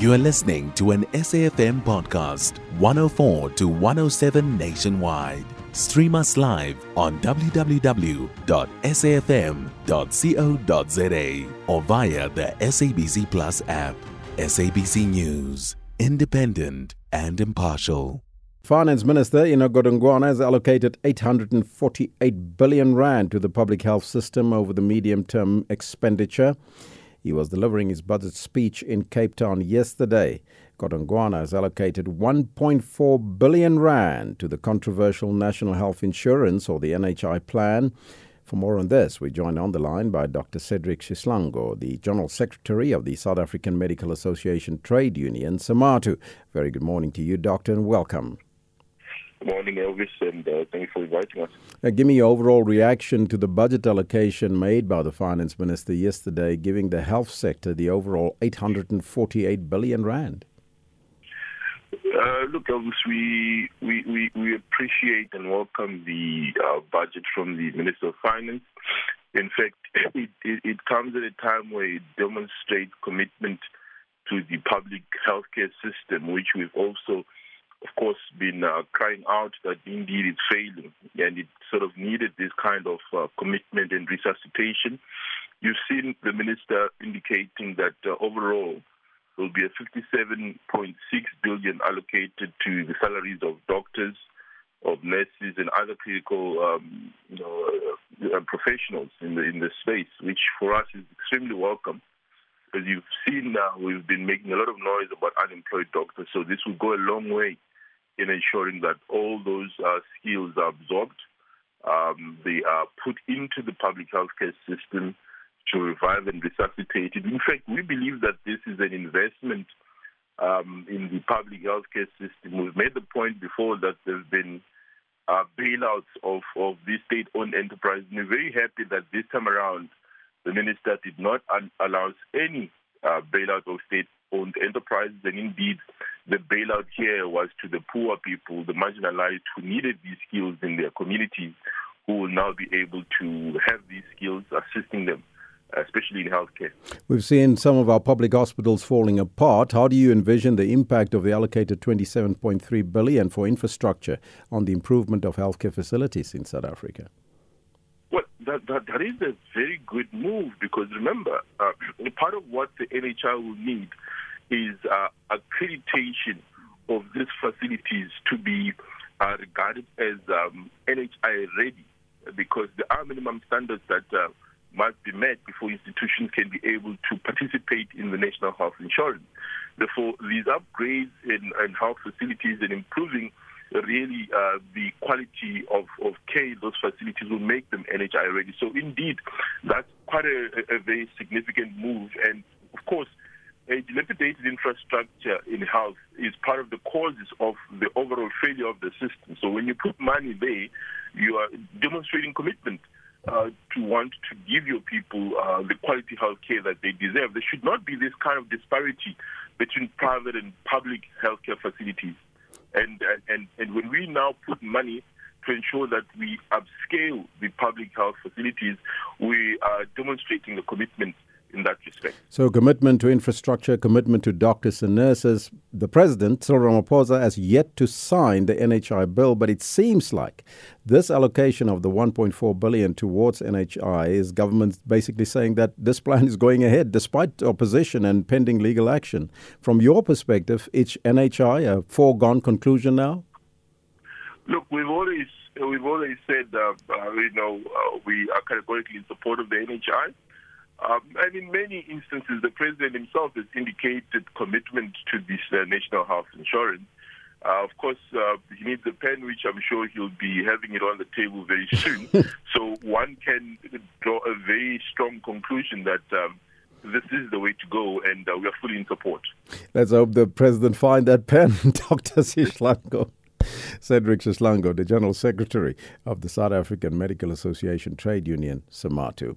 You are listening to an SAFM podcast, 104 to 107 nationwide. Stream us live on www.safm.co.za or via the SABC Plus app. SABC News, independent and impartial. Finance Minister Enoch Godongwana has allocated 848 billion rand to the public health system over the medium term expenditure. He was delivering his budget speech in Cape Town yesterday. Godongwana has allocated 1.4 billion rand to the controversial National Health Insurance or the NHI plan. For more on this, we're joined on the line by Dr. Cedric Sihlangu, the General Secretary of the South African Medical Association Trade Union, SAMATU. Very good morning to you, Doctor, and welcome. Good morning, Elvis, and uh, thank you for inviting us. Uh, give me your overall reaction to the budget allocation made by the Finance Minister yesterday, giving the health sector the overall 848 billion rand. Uh, look, Elvis, we, we, we, we, appreciate and welcome the uh, budget from the Minister of Finance. In fact, it, it, it comes at a time where it demonstrates commitment to the public healthcare system, which we've also of course, been uh, crying out that indeed it's failing, and it sort of needed this kind of uh, commitment and resuscitation. You've seen the minister indicating that uh, overall there will be a 57.6 billion allocated to the salaries of doctors, of nurses, and other critical um, you know, uh, professionals in the in the space, which for us is extremely welcome. As you've seen now, we've been making a lot of noise about unemployed doctors, so this will go a long way in ensuring that all those uh, skills are absorbed, um, they are put into the public healthcare system to revive and resuscitate it. In fact, we believe that this is an investment um, in the public healthcare system. We've made the point before that there's been uh, bailouts of, of these state-owned enterprises. And we're very happy that this time around the minister did not un- allow any uh, bailout of state-owned enterprises, and indeed the bailout here was to the poor people, the marginalized who needed these skills in their communities, who will now be able to have these skills assisting them especially in healthcare. We've seen some of our public hospitals falling apart. How do you envision the impact of the allocated 27.3 billion for infrastructure on the improvement of healthcare facilities in South Africa? Well, that, that, that is a very good move because remember, uh, part of what the NHI will need is uh, accreditation of these facilities to be uh, regarded as um, NHI ready because there are minimum standards that uh, must be met before institutions can be able to participate in the national health insurance. Therefore, these upgrades in, in health facilities and improving really uh, the quality of, of care those facilities will make them NHI ready. So, indeed, that's quite a, a very significant move. And, of course, dilapidated infrastructure in health is part of the causes of the overall failure of the system. So when you put money there, you are demonstrating commitment uh, to want to give your people uh, the quality health care that they deserve. There should not be this kind of disparity between private and public healthcare facilities. And, and, and when we now put money to ensure that we upscale the public health facilities, we are demonstrating the commitment in that respect. So, commitment to infrastructure, commitment to doctors and nurses. The president, Cyril Ramaphosa, has yet to sign the NHI bill, but it seems like this allocation of the 1.4 billion towards NHI is government basically saying that this plan is going ahead despite opposition and pending legal action. From your perspective, is NHI a foregone conclusion now? Look, we've always we've always said that uh, you know uh, we are categorically in support of the NHI. Um, and in many instances, the president himself has indicated commitment to this uh, national health insurance. Uh, of course, uh, he needs a pen, which I'm sure he'll be having it on the table very soon. so one can draw a very strong conclusion that um, this is the way to go, and uh, we are fully in support. Let's hope the president find that pen, Dr. Sihlangu. Cedric Sihlangu, the General Secretary of the South African Medical Association Trade Union, SAMATU.